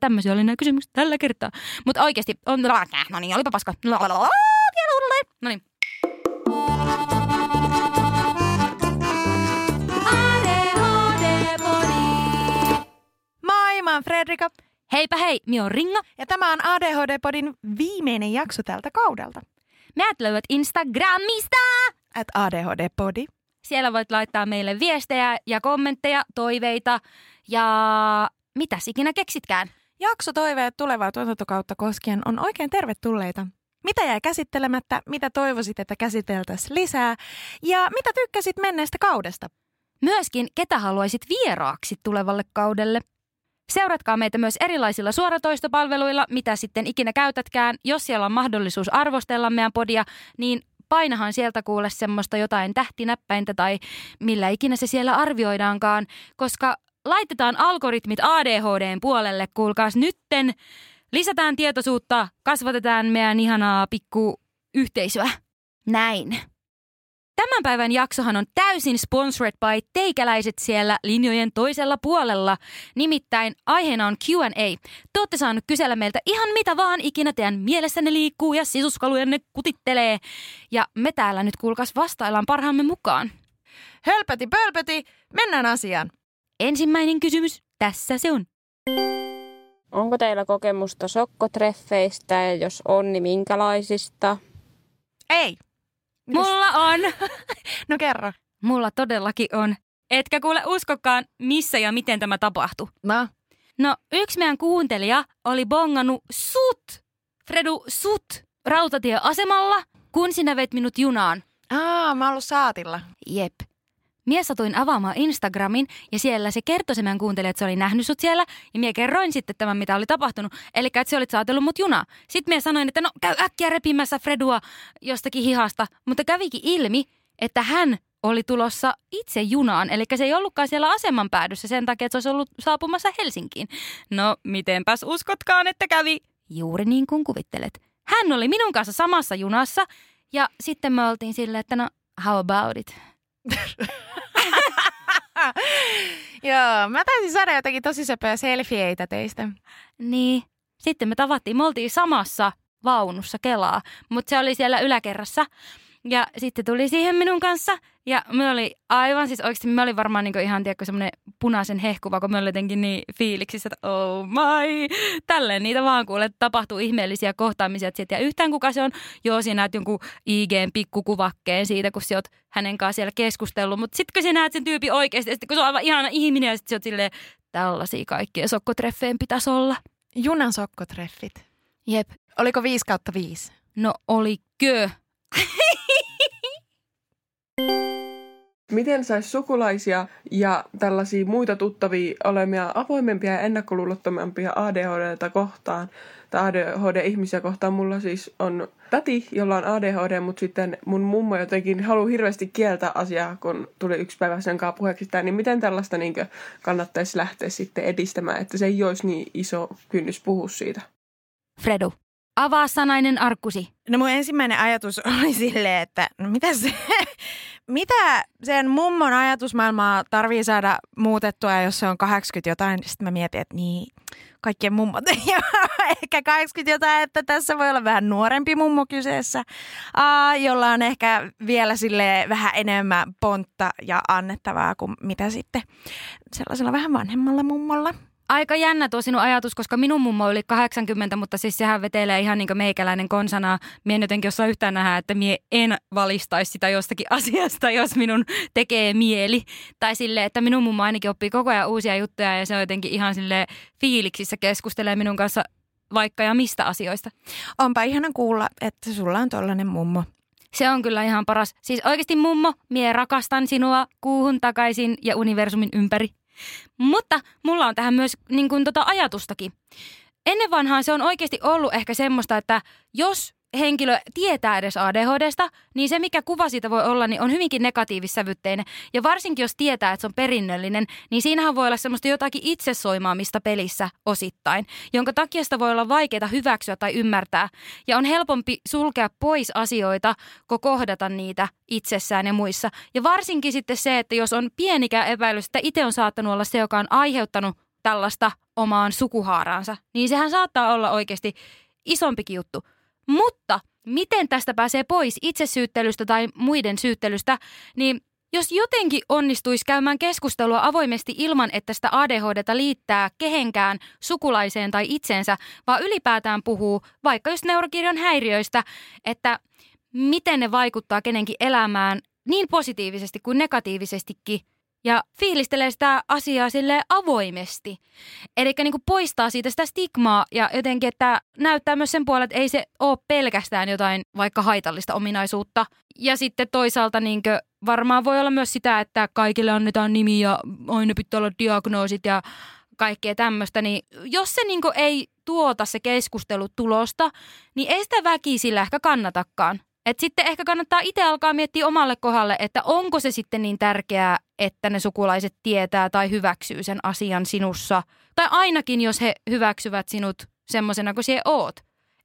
Tämmöisiä oli nämä kysymykset tällä kertaa. Mutta oikeasti, on, no niin, olipa paska. Vielä uudelleen. No niin. Moi, mä oon Fredrika Heipä hei, mi on Ringa. ja tämä on ADHD-podin viimeinen jakso tältä kaudelta. Meidät löydät Instagramista. At ADHD-podi. Siellä voit laittaa meille viestejä ja kommentteja, toiveita ja mitäs ikinä keksitkään. Jaksotoiveet tulevaa tuotantokautta koskien on oikein tervetulleita. Mitä jäi käsittelemättä, mitä toivoisit, että käsiteltäisiin lisää ja mitä tykkäsit menneestä kaudesta? Myöskin, ketä haluaisit vieraaksi tulevalle kaudelle. Seuratkaa meitä myös erilaisilla suoratoistopalveluilla, mitä sitten ikinä käytätkään. Jos siellä on mahdollisuus arvostella meidän podia, niin painahan sieltä kuule semmoista jotain tähtinäppäintä tai millä ikinä se siellä arvioidaankaan, koska laitetaan algoritmit ADHDn puolelle, kuulkaas nytten. Lisätään tietoisuutta, kasvatetaan meidän ihanaa pikku yhteisöä. Näin. Tämän päivän jaksohan on täysin sponsored by teikäläiset siellä linjojen toisella puolella. Nimittäin aiheena on Q&A. Te olette saanut kysellä meiltä ihan mitä vaan ikinä teidän mielessänne liikkuu ja sisuskalujanne kutittelee. Ja me täällä nyt kuulkaas vastaillaan parhaamme mukaan. Hölpöti pölpöti, mennään asiaan. Ensimmäinen kysymys, tässä se on. Onko teillä kokemusta sokkotreffeistä ja jos on, niin minkälaisista? Ei. Mulla on. No kerro. Mulla todellakin on. Etkä kuule uskokaan, missä ja miten tämä tapahtui. No, No, yksi meidän kuuntelija oli bongannut sut, Fredu, sut rautatieasemalla, kun sinä veit minut junaan. Aa, mä oon ollut saatilla. Jep. Mies satuin avaamaan Instagramin ja siellä se kertoi se meidän kuuntelija, että se oli nähnyt sut siellä. Ja mie kerroin sitten tämän, mitä oli tapahtunut. Eli että se olit saatellut mut junaa. Sitten mie sanoin, että no käy äkkiä repimässä Fredua jostakin hihasta. Mutta kävikin ilmi, että hän oli tulossa itse junaan. Eli se ei ollutkaan siellä aseman päädyssä sen takia, että se olisi ollut saapumassa Helsinkiin. No, mitenpäs uskotkaan, että kävi? Juuri niin kuin kuvittelet. Hän oli minun kanssa samassa junassa ja sitten me oltiin silleen, että no, how about it? Joo, mä taisin saada jotakin tosi söpöä selfieitä teistä. Niin. Sitten me tavattiin, me oltiin samassa vaunussa Kelaa, mutta se oli siellä yläkerrassa. Ja sitten tuli siihen minun kanssa ja me oli aivan, siis oikeasti me oli varmaan niinku ihan tiedätkö semmoinen punaisen hehkuva, kun me oli jotenkin niin fiiliksissä, että oh my, tälleen niitä vaan kuule, että tapahtuu ihmeellisiä kohtaamisia, että ja yhtään kuka se on, joo sinä näet jonkun IGn pikkukuvakkeen siitä, kun sä oot hänen kanssa siellä keskustellut, mutta sitten kun sä näet sen tyypin oikeasti, ja sitten kun se on aivan ihana ihminen, ja sitten sä oot silleen, tällaisia kaikkia sokkotreffeen pitäisi olla. Junan sokkotreffit. Jep, Oliko 5 kautta 5? no olikö? Miten saisi sukulaisia ja tällaisia muita tuttavia olemia avoimempia ja ennakkoluulottomampia ADHDta kohtaan tai ADHD-ihmisiä kohtaan? Mulla siis on täti, jolla on ADHD, mutta sitten mun mummo jotenkin haluaa hirveästi kieltää asiaa, kun tuli yksi päivä sen kanssa puheeksi niin miten tällaista niin kannattaisi lähteä sitten edistämään, että se ei olisi niin iso kynnys puhua siitä? Fredu, avaa sanainen arkkusi. No mun ensimmäinen ajatus oli silleen, että no mitä se, mitä sen mummon ajatusmaailmaa tarvii saada muutettua, jos se on 80 jotain. Sitten mä mietin, että niin, kaikkien mummot ei ole ehkä 80 jotain, että tässä voi olla vähän nuorempi mummo kyseessä, aa, jolla on ehkä vielä sille vähän enemmän pontta ja annettavaa kuin mitä sitten sellaisella vähän vanhemmalla mummolla. Aika jännä tuo sinun ajatus, koska minun mummo oli 80, mutta siis sehän vetelee ihan niin kuin meikäläinen konsana. Mie en jotenkin osaa yhtään nähdä, että mie en valistaisi sitä jostakin asiasta, jos minun tekee mieli. Tai sille, että minun mummo ainakin oppii koko ajan uusia juttuja ja se on jotenkin ihan sille fiiliksissä keskustelee minun kanssa vaikka ja mistä asioista. Onpa ihana kuulla, että sulla on tollainen mummo. Se on kyllä ihan paras. Siis oikeasti mummo, mie rakastan sinua kuuhun takaisin ja universumin ympäri. Mutta mulla on tähän myös niin kuin, tota ajatustakin. Ennen vanhaan se on oikeasti ollut ehkä semmoista, että jos henkilö tietää edes ADHDsta, niin se mikä kuva siitä voi olla, niin on hyvinkin negatiivissävytteinen. Ja varsinkin jos tietää, että se on perinnöllinen, niin siinähän voi olla semmoista jotakin itsesoimaamista pelissä osittain, jonka takia sitä voi olla vaikeaa hyväksyä tai ymmärtää. Ja on helpompi sulkea pois asioita, kun kohdata niitä itsessään ja muissa. Ja varsinkin sitten se, että jos on pienikään epäilys, että itse on saattanut olla se, joka on aiheuttanut tällaista omaan sukuhaaraansa, niin sehän saattaa olla oikeasti isompikin juttu. Mutta miten tästä pääsee pois itsesyyttelystä tai muiden syyttelystä, niin jos jotenkin onnistuisi käymään keskustelua avoimesti ilman, että sitä ADHDta liittää kehenkään sukulaiseen tai itseensä, vaan ylipäätään puhuu vaikka just neurokirjon häiriöistä, että miten ne vaikuttaa kenenkin elämään niin positiivisesti kuin negatiivisestikin ja fiilistelee sitä asiaa sille avoimesti. Eli niin poistaa siitä sitä stigmaa ja jotenkin, että näyttää myös sen puolelle, että ei se ole pelkästään jotain vaikka haitallista ominaisuutta. Ja sitten toisaalta niin varmaan voi olla myös sitä, että kaikille annetaan nimi ja aina pitää olla diagnoosit ja kaikkea tämmöistä, niin jos se niin ei tuota se keskustelutulosta, niin ei sitä väkisillä ehkä kannatakaan. Et sitten ehkä kannattaa itse alkaa miettiä omalle kohdalle, että onko se sitten niin tärkeää, että ne sukulaiset tietää tai hyväksyy sen asian sinussa. Tai ainakin, jos he hyväksyvät sinut semmoisena kuin sinä oot.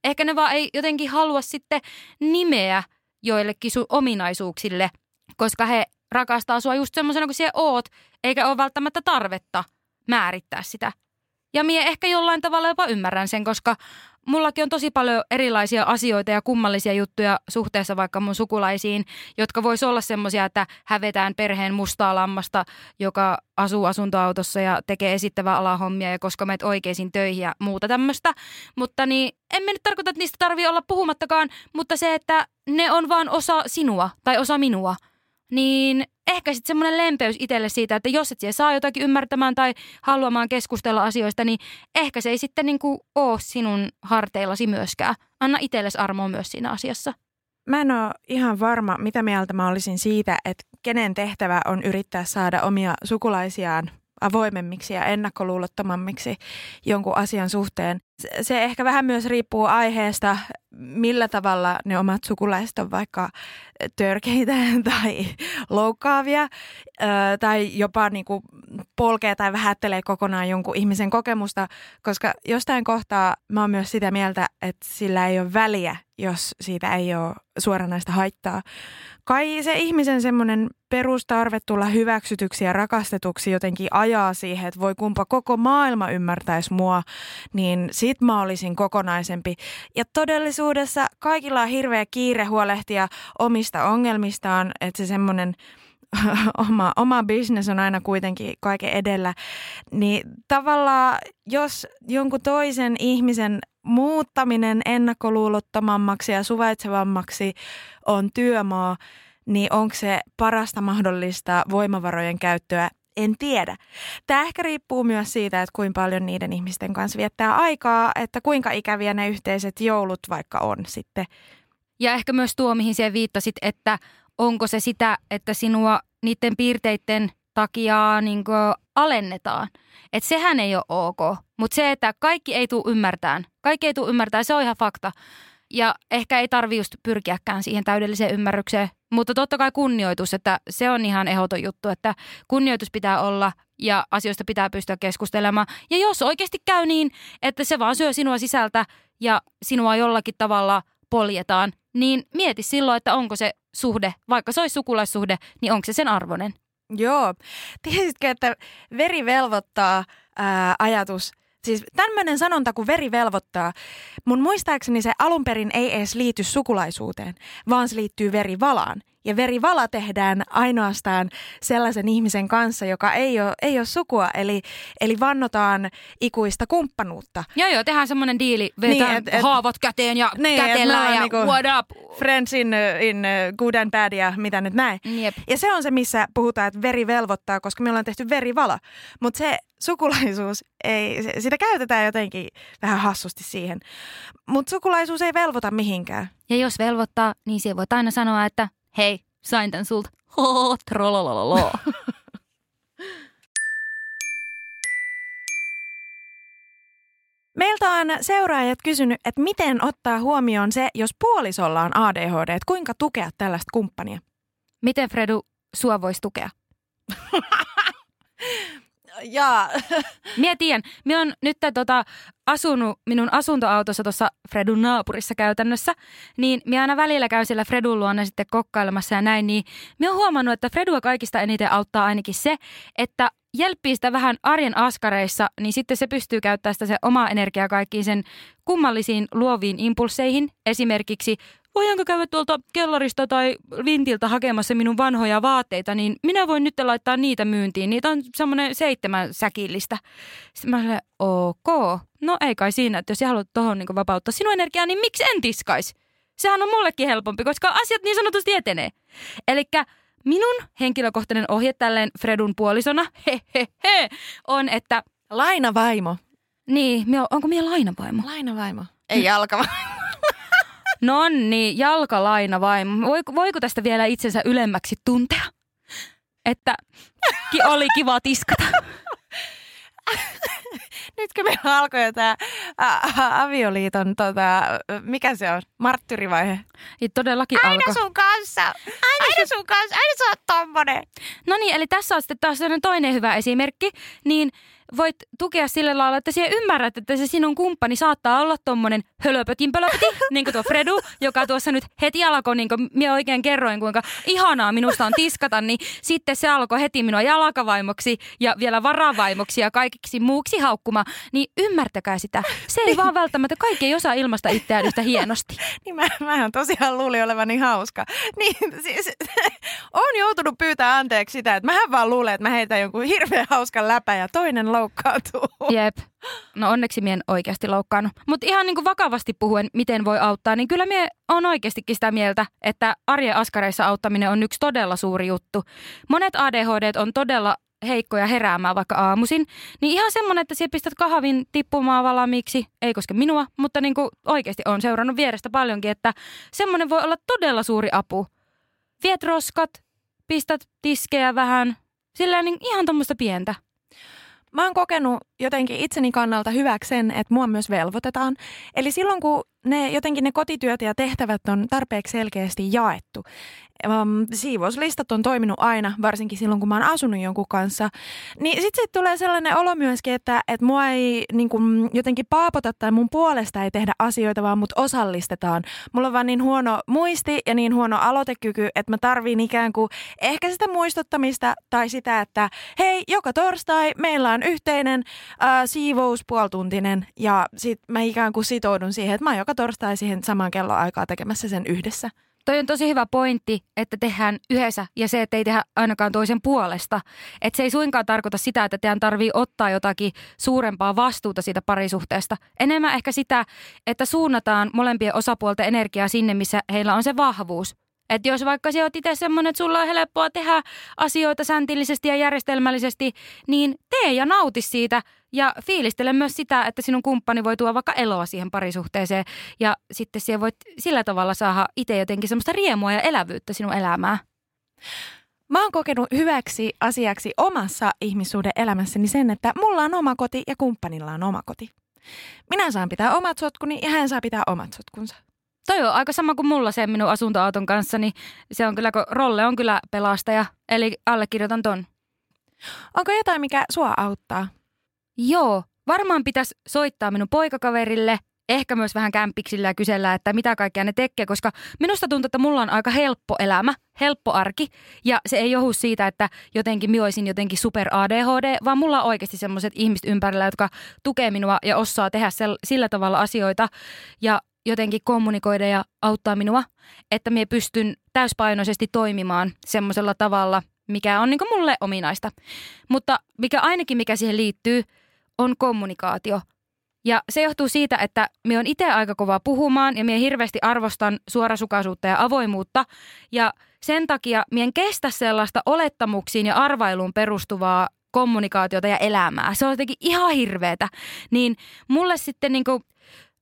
Ehkä ne vaan ei jotenkin halua sitten nimeä joillekin sun ominaisuuksille, koska he rakastaa sua just semmoisena kuin sinä oot, eikä ole välttämättä tarvetta määrittää sitä. Ja mie ehkä jollain tavalla jopa ymmärrän sen, koska mullakin on tosi paljon erilaisia asioita ja kummallisia juttuja suhteessa vaikka mun sukulaisiin, jotka vois olla semmoisia, että hävetään perheen mustaa lammasta, joka asuu asuntoautossa ja tekee esittävää alahommia ja koska meet oikeisiin töihin ja muuta tämmöistä. Mutta niin, en nyt tarkoita, että niistä tarvii olla puhumattakaan, mutta se, että ne on vaan osa sinua tai osa minua – niin ehkä sitten semmoinen lempeys itselle siitä, että jos et siellä saa jotakin ymmärtämään tai haluamaan keskustella asioista, niin ehkä se ei sitten niin kuin ole sinun harteillasi myöskään. Anna itsellesi armoa myös siinä asiassa. Mä en ole ihan varma, mitä mieltä mä olisin siitä, että kenen tehtävä on yrittää saada omia sukulaisiaan avoimemmiksi ja ennakkoluulottomammiksi jonkun asian suhteen. Se ehkä vähän myös riippuu aiheesta, millä tavalla ne omat sukulaiset on vaikka törkeitä tai loukkaavia tai jopa niin kuin polkee tai vähättelee kokonaan jonkun ihmisen kokemusta, koska jostain kohtaa mä oon myös sitä mieltä, että sillä ei ole väliä, jos siitä ei ole suoranaista haittaa. Kai se ihmisen semmoinen perustarve tulla hyväksytyksi ja rakastetuksi jotenkin ajaa siihen, että voi kumpa koko maailma ymmärtäisi mua, niin sit mä olisin kokonaisempi. Ja todellisuudessa kaikilla on hirveä kiire huolehtia omista ongelmistaan, että se semmoinen oma, oma business on aina kuitenkin kaiken edellä, niin tavallaan jos jonkun toisen ihmisen muuttaminen ennakkoluulottomammaksi ja suvaitsevammaksi on työmaa, niin onko se parasta mahdollista voimavarojen käyttöä en tiedä. Tämä ehkä riippuu myös siitä, että kuinka paljon niiden ihmisten kanssa viettää aikaa, että kuinka ikäviä ne yhteiset joulut vaikka on sitten. Ja ehkä myös tuo, mihin siellä viittasit, että onko se sitä, että sinua niiden piirteiden takia niin alennetaan. Että sehän ei ole ok. Mutta se, että kaikki ei tule ymmärtään, kaikki ei tule ymmärtää, se on ihan fakta. Ja ehkä ei tarvi just pyrkiäkään siihen täydelliseen ymmärrykseen. Mutta totta kai kunnioitus, että se on ihan ehdoton juttu, että kunnioitus pitää olla ja asioista pitää pystyä keskustelemaan. Ja jos oikeasti käy niin, että se vaan syö sinua sisältä ja sinua jollakin tavalla poljetaan, niin mieti silloin, että onko se suhde, vaikka se olisi sukulaissuhde, niin onko se sen arvoinen. Joo. Tiesitkö, että veri velvoittaa ää, ajatus – Siis tämmöinen sanonta kuin veri velvoittaa. Mun muistaakseni se alun perin ei edes liity sukulaisuuteen, vaan se liittyy verivalaan. Ja verivala tehdään ainoastaan sellaisen ihmisen kanssa, joka ei ole, ei ole sukua, eli, eli vannotaan ikuista kumppanuutta. Joo, joo, tehdään semmoinen diili, vetään niin, et, et, haavot käteen ja niin, kätellään ja niinku what up. Friends in, in good and bad ja mitä nyt näin. Jep. Ja se on se, missä puhutaan, että veri velvoittaa, koska me ollaan tehty verivala. Mutta se sukulaisuus, ei, sitä käytetään jotenkin vähän hassusti siihen. Mutta sukulaisuus ei velvoita mihinkään. Ja jos velvoittaa, niin siihen voit aina sanoa, että hei, sain tän sulta. Ho, Meiltä on seuraajat kysynyt, että miten ottaa huomioon se, jos puolisolla on ADHD, että kuinka tukea tällaista kumppania? Miten Fredu sua voisi tukea? Jaa. Mie tiedän. Mie on nyt tota, asunut minun asuntoautossa tuossa Fredun naapurissa käytännössä, niin minä aina välillä käyn siellä Fredun luona sitten kokkailemassa ja näin, niin minä olen huomannut, että Fredua kaikista eniten auttaa ainakin se, että jelppii sitä vähän arjen askareissa, niin sitten se pystyy käyttämään sitä se omaa energiaa kaikkiin sen kummallisiin luoviin impulseihin. Esimerkiksi voidaanko käydä tuolta kellarista tai vintiltä hakemassa minun vanhoja vaatteita, niin minä voin nyt laittaa niitä myyntiin. Niitä on semmoinen seitsemän säkillistä. Sitten mä olen, ok, no ei kai siinä, että jos sä haluat tuohon niin vapauttaa sinun energiaa, niin miksi en tiskais? Sehän on mullekin helpompi, koska asiat niin sanotusti etenee. Eli minun henkilökohtainen ohje tälleen Fredun puolisona, he, he, he, on, että... Lainavaimo. Niin, onko minä lainavaimo? Lainavaimo. Ei jalkavaimo. No niin, jalkalaina vai? Voiko, voiko tästä vielä itsensä ylemmäksi tuntea? Että ki- oli kiva tiskata. Nytkö meillä alkoi jo tämä avioliiton, tota, mikä se on, marttyyrivaihe? Niin todellakin aina alkoi. sun kanssa, aina, aina sun kanssa, aina sä oot tommonen. No niin, eli tässä on sitten taas toinen hyvä esimerkki. Niin voit tukea sillä lailla, että sinä ymmärrät, että se sinun kumppani saattaa olla tommonen hölöpötin pölöpöti, niin kuin tuo Fredu, joka tuossa nyt heti alkoi, niin kuin minä oikein kerroin, kuinka ihanaa minusta on tiskata, niin sitten se alkoi heti minua jalkavaimoksi ja vielä varavaimoksi ja kaikiksi muuksi haukkuma, niin ymmärtäkää sitä. Se ei vaan välttämättä, kaikki ei osaa ilmasta itseään yhtä hienosti. Niin mä, mä tosiaan luulin olevani hauska. Niin siis, on joutunut pyytää anteeksi sitä, että mähän vaan luulen, että mä heitän jonkun hirveän hauskan läpä ja toinen loukkaantuu. Jep. No onneksi mien oikeasti loukkaannut. Mutta ihan niin kuin vakavasti puhuen, miten voi auttaa, niin kyllä mie on oikeastikin sitä mieltä, että arjen askareissa auttaminen on yksi todella suuri juttu. Monet ADHD on todella heikkoja heräämään vaikka aamuisin, niin ihan semmonen, että siellä pistät kahvin tippumaan valmiiksi, ei koske minua, mutta niin kuin oikeasti on seurannut vierestä paljonkin, että semmoinen voi olla todella suuri apu. Viet roskat, pistät tiskejä vähän, sillä niin ihan tuommoista pientä. Mä oon kokenut jotenkin itseni kannalta hyväksi sen, että mua myös velvoitetaan. Eli silloin kun ne, jotenkin ne kotityöt ja tehtävät on tarpeeksi selkeästi jaettu, um, siivouslistat on toiminut aina, varsinkin silloin kun mä oon asunut jonkun kanssa. Niin sitten sit tulee sellainen olo myöskin, että, että mua ei niin kun, jotenkin paapota tai mun puolesta ei tehdä asioita, vaan mut osallistetaan. Mulla on vaan niin huono muisti ja niin huono aloitekyky, että mä tarviin ikään kuin ehkä sitä muistuttamista tai sitä, että hei, joka torstai meillä on yhteinen äh, siivous puoltuntinen ja sit mä ikään kuin sitoudun siihen, että mä oon joka torstai siihen samaan kelloaikaa tekemässä sen yhdessä. Toi on tosi hyvä pointti, että tehdään yhdessä ja se, että ei tehdä ainakaan toisen puolesta. Että se ei suinkaan tarkoita sitä, että teidän tarvii ottaa jotakin suurempaa vastuuta siitä parisuhteesta. Enemmän ehkä sitä, että suunnataan molempien osapuolten energiaa sinne, missä heillä on se vahvuus. Että jos vaikka sä oot itse semmoinen, että sulla on helppoa tehdä asioita säntillisesti ja järjestelmällisesti, niin tee ja nauti siitä ja fiilistele myös sitä, että sinun kumppani voi tuoda vaikka eloa siihen parisuhteeseen ja sitten siellä voit sillä tavalla saada itse jotenkin semmoista riemua ja elävyyttä sinun elämään. Mä oon kokenut hyväksi asiaksi omassa ihmissuuden elämässäni sen, että mulla on oma koti ja kumppanilla on oma koti. Minä saan pitää omat sotkuni ja hän saa pitää omat sotkunsa. Toi on aika sama kuin mulla sen minun asuntoauton kanssa, niin se on kyllä, kun Rolle on kyllä pelastaja, eli allekirjoitan ton. Onko jotain, mikä sua auttaa? Joo, varmaan pitäisi soittaa minun poikakaverille, ehkä myös vähän kämpiksillä ja kysellä, että mitä kaikkea ne tekee, koska minusta tuntuu, että mulla on aika helppo elämä, helppo arki ja se ei johdu siitä, että jotenkin minä olisin jotenkin super ADHD, vaan mulla on oikeasti sellaiset ihmiset ympärillä, jotka tukee minua ja osaa tehdä sillä tavalla asioita ja jotenkin kommunikoida ja auttaa minua, että minä pystyn täyspainoisesti toimimaan semmoisella tavalla, mikä on niin mulle ominaista. Mutta mikä ainakin mikä siihen liittyy, on kommunikaatio. Ja se johtuu siitä, että minä on itse aika kova puhumaan ja minä hirveästi arvostan suorasukaisuutta ja avoimuutta. Ja sen takia minä en kestä sellaista olettamuksiin ja arvailuun perustuvaa kommunikaatiota ja elämää. Se on jotenkin ihan hirveetä. Niin mulle sitten niin kuin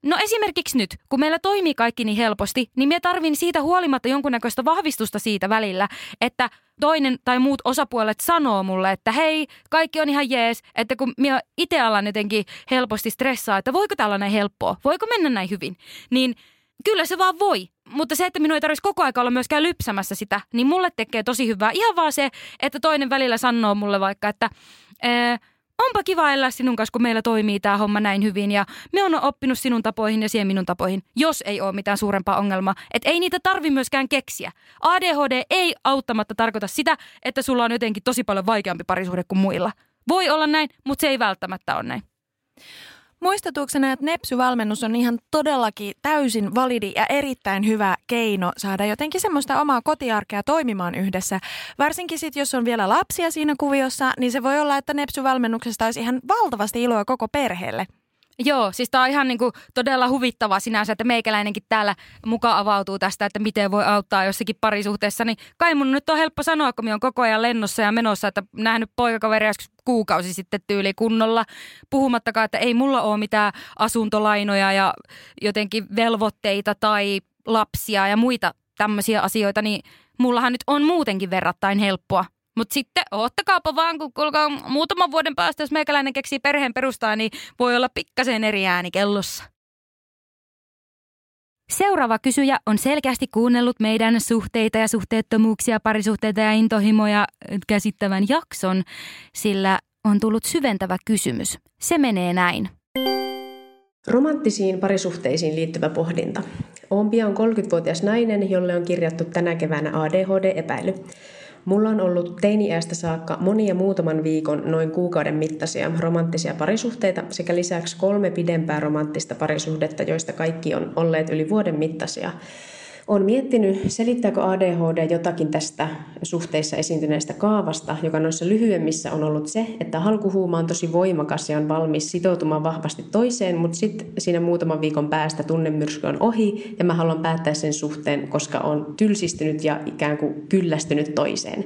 No esimerkiksi nyt, kun meillä toimii kaikki niin helposti, niin minä tarvin siitä huolimatta jonkunnäköistä vahvistusta siitä välillä, että toinen tai muut osapuolet sanoo mulle, että hei, kaikki on ihan jees, että kun minä itse alan jotenkin helposti stressaa, että voiko tällainen helppoa, voiko mennä näin hyvin, niin kyllä se vaan voi. Mutta se, että minun ei tarvitsisi koko ajan olla myöskään lypsämässä sitä, niin mulle tekee tosi hyvää. Ihan vaan se, että toinen välillä sanoo mulle vaikka, että... Ee, onpa kiva elää sinun kanssa, kun meillä toimii tämä homma näin hyvin ja me on oppinut sinun tapoihin ja siihen minun tapoihin, jos ei ole mitään suurempaa ongelmaa. Että ei niitä tarvi myöskään keksiä. ADHD ei auttamatta tarkoita sitä, että sulla on jotenkin tosi paljon vaikeampi parisuhde kuin muilla. Voi olla näin, mutta se ei välttämättä ole näin. Muistutuksena, että Nepsy-valmennus on ihan todellakin täysin validi ja erittäin hyvä keino saada jotenkin semmoista omaa kotiarkea toimimaan yhdessä. Varsinkin sitten, jos on vielä lapsia siinä kuviossa, niin se voi olla, että Nepsy-valmennuksesta olisi ihan valtavasti iloa koko perheelle. Joo, siis tämä on ihan niinku todella huvittavaa sinänsä, että meikäläinenkin täällä mukaan avautuu tästä, että miten voi auttaa jossakin parisuhteessa. Niin kai mun nyt on helppo sanoa, kun minä on koko ajan lennossa ja menossa, että nähnyt poikakaveri kuukausi sitten tyyli kunnolla. Puhumattakaan, että ei mulla ole mitään asuntolainoja ja jotenkin velvoitteita tai lapsia ja muita tämmöisiä asioita, niin mullahan nyt on muutenkin verrattain helppoa. Mutta sitten oottakaapa vaan, kun kuulkaa muutaman vuoden päästä, jos meikäläinen keksii perheen perustaa, niin voi olla pikkasen eri ääni kellossa. Seuraava kysyjä on selkeästi kuunnellut meidän suhteita ja suhteettomuuksia, parisuhteita ja intohimoja käsittävän jakson, sillä on tullut syventävä kysymys. Se menee näin. Romanttisiin parisuhteisiin liittyvä pohdinta. Olen pian 30-vuotias nainen, jolle on kirjattu tänä keväänä ADHD-epäily. Mulla on ollut teini-iästä saakka monia muutaman viikon, noin kuukauden mittaisia romanttisia parisuhteita sekä lisäksi kolme pidempää romanttista parisuhdetta, joista kaikki on olleet yli vuoden mittaisia. Olen miettinyt, selittääkö ADHD jotakin tästä suhteissa esiintyneestä kaavasta, joka noissa lyhyemmissä on ollut se, että halkuhuuma on tosi voimakas ja on valmis sitoutumaan vahvasti toiseen, mutta sitten siinä muutaman viikon päästä tunnemyrsky on ohi ja mä haluan päättää sen suhteen, koska on tylsistynyt ja ikään kuin kyllästynyt toiseen.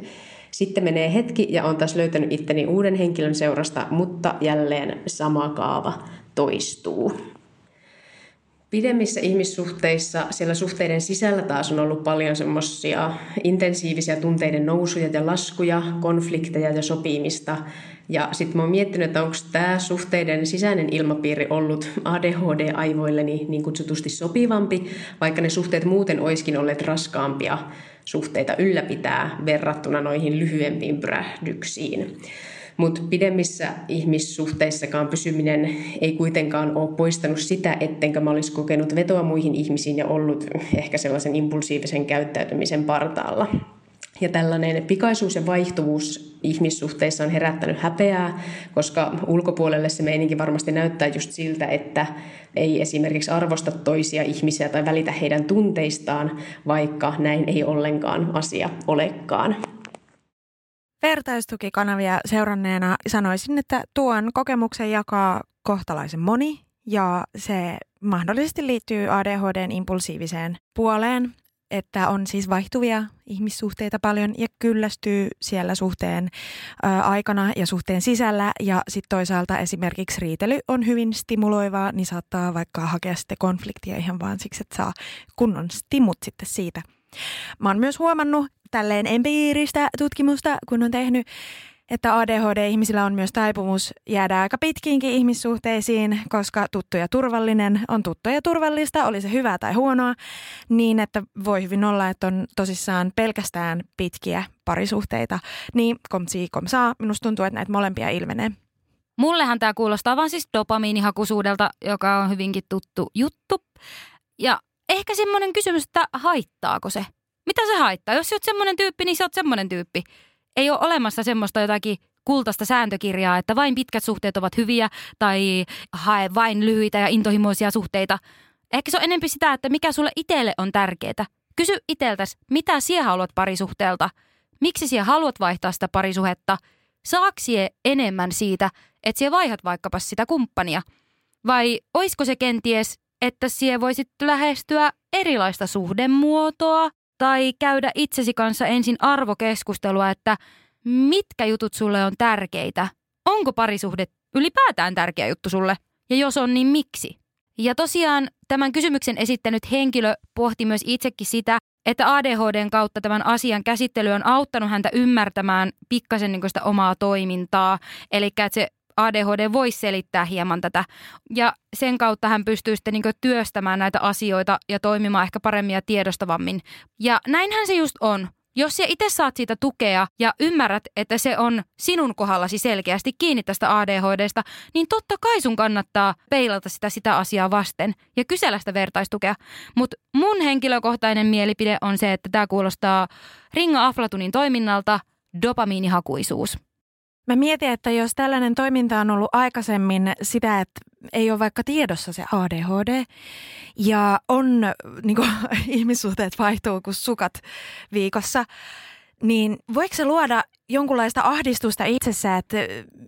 Sitten menee hetki ja on taas löytänyt itteni uuden henkilön seurasta, mutta jälleen sama kaava toistuu. Pidemmissä ihmissuhteissa siellä suhteiden sisällä taas on ollut paljon semmoisia intensiivisiä tunteiden nousuja ja laskuja, konflikteja ja sopimista. Ja sitten mä oon miettinyt, että onko tämä suhteiden sisäinen ilmapiiri ollut ADHD-aivoilleni niin kutsutusti sopivampi, vaikka ne suhteet muuten oiskin olleet raskaampia suhteita ylläpitää verrattuna noihin lyhyempiin pyrähdyksiin. Mutta pidemmissä ihmissuhteissakaan pysyminen ei kuitenkaan ole poistanut sitä, ettenkö mä olisi kokenut vetoa muihin ihmisiin ja ollut ehkä sellaisen impulsiivisen käyttäytymisen partaalla. Ja tällainen pikaisuus ja vaihtuvuus ihmissuhteissa on herättänyt häpeää, koska ulkopuolelle se meininki varmasti näyttää just siltä, että ei esimerkiksi arvosta toisia ihmisiä tai välitä heidän tunteistaan, vaikka näin ei ollenkaan asia olekaan. Vertaistukikanavia seuranneena sanoisin, että tuon kokemuksen jakaa kohtalaisen moni ja se mahdollisesti liittyy ADHDn impulsiiviseen puoleen, että on siis vaihtuvia ihmissuhteita paljon ja kyllästyy siellä suhteen aikana ja suhteen sisällä ja sitten toisaalta esimerkiksi riitely on hyvin stimuloivaa, niin saattaa vaikka hakea sitten konfliktia ihan vaan siksi, että saa kunnon stimut sitten siitä. Mä oon myös huomannut, tälleen empiiristä tutkimusta, kun on tehnyt, että ADHD-ihmisillä on myös taipumus jäädä aika pitkiinkin ihmissuhteisiin, koska tuttu ja turvallinen on tuttu ja turvallista, oli se hyvää tai huonoa, niin että voi hyvin olla, että on tosissaan pelkästään pitkiä parisuhteita. Niin komsi komsaa, minusta tuntuu, että näitä molempia ilmenee. Mullehan tämä kuulostaa vaan siis dopamiinihakuisuudelta, joka on hyvinkin tuttu juttu. Ja ehkä semmoinen kysymys, että haittaako se? Mitä se haittaa? Jos oot semmoinen tyyppi, niin sä oot semmoinen tyyppi. Ei ole olemassa semmoista jotakin kultaista sääntökirjaa, että vain pitkät suhteet ovat hyviä tai hae vain lyhyitä ja intohimoisia suhteita. Ehkä se on enempi sitä, että mikä sulle itselle on tärkeää. Kysy iteltäs, mitä sinä haluat parisuhteelta? Miksi sinä haluat vaihtaa sitä parisuhetta? Saaksie enemmän siitä, että sinä vaihdat vaikkapa sitä kumppania? Vai oisko se kenties, että sinä voisit lähestyä erilaista suhdemuotoa tai käydä itsesi kanssa ensin arvokeskustelua, että mitkä jutut sulle on tärkeitä. Onko parisuhde ylipäätään tärkeä juttu sulle? Ja jos on, niin miksi? Ja tosiaan tämän kysymyksen esittänyt henkilö pohti myös itsekin sitä, että ADHDn kautta tämän asian käsittely on auttanut häntä ymmärtämään pikkasen niin sitä omaa toimintaa. Eli että se ADHD voisi selittää hieman tätä. Ja sen kautta hän pystyy sitten niin työstämään näitä asioita ja toimimaan ehkä paremmin ja tiedostavammin. Ja näinhän se just on. Jos sä itse saat siitä tukea ja ymmärrät, että se on sinun kohdallasi selkeästi kiinni tästä ADHDsta, niin totta kai sun kannattaa peilata sitä sitä asiaa vasten ja kysellä sitä vertaistukea. Mutta mun henkilökohtainen mielipide on se, että tämä kuulostaa Ringa Aflatunin toiminnalta dopamiinihakuisuus. Mä mietin, että jos tällainen toiminta on ollut aikaisemmin sitä, että ei ole vaikka tiedossa se ADHD ja on niin kuin, ihmissuhteet vaihtuu kuin sukat viikossa, niin voiko se luoda jonkunlaista ahdistusta itsessä, että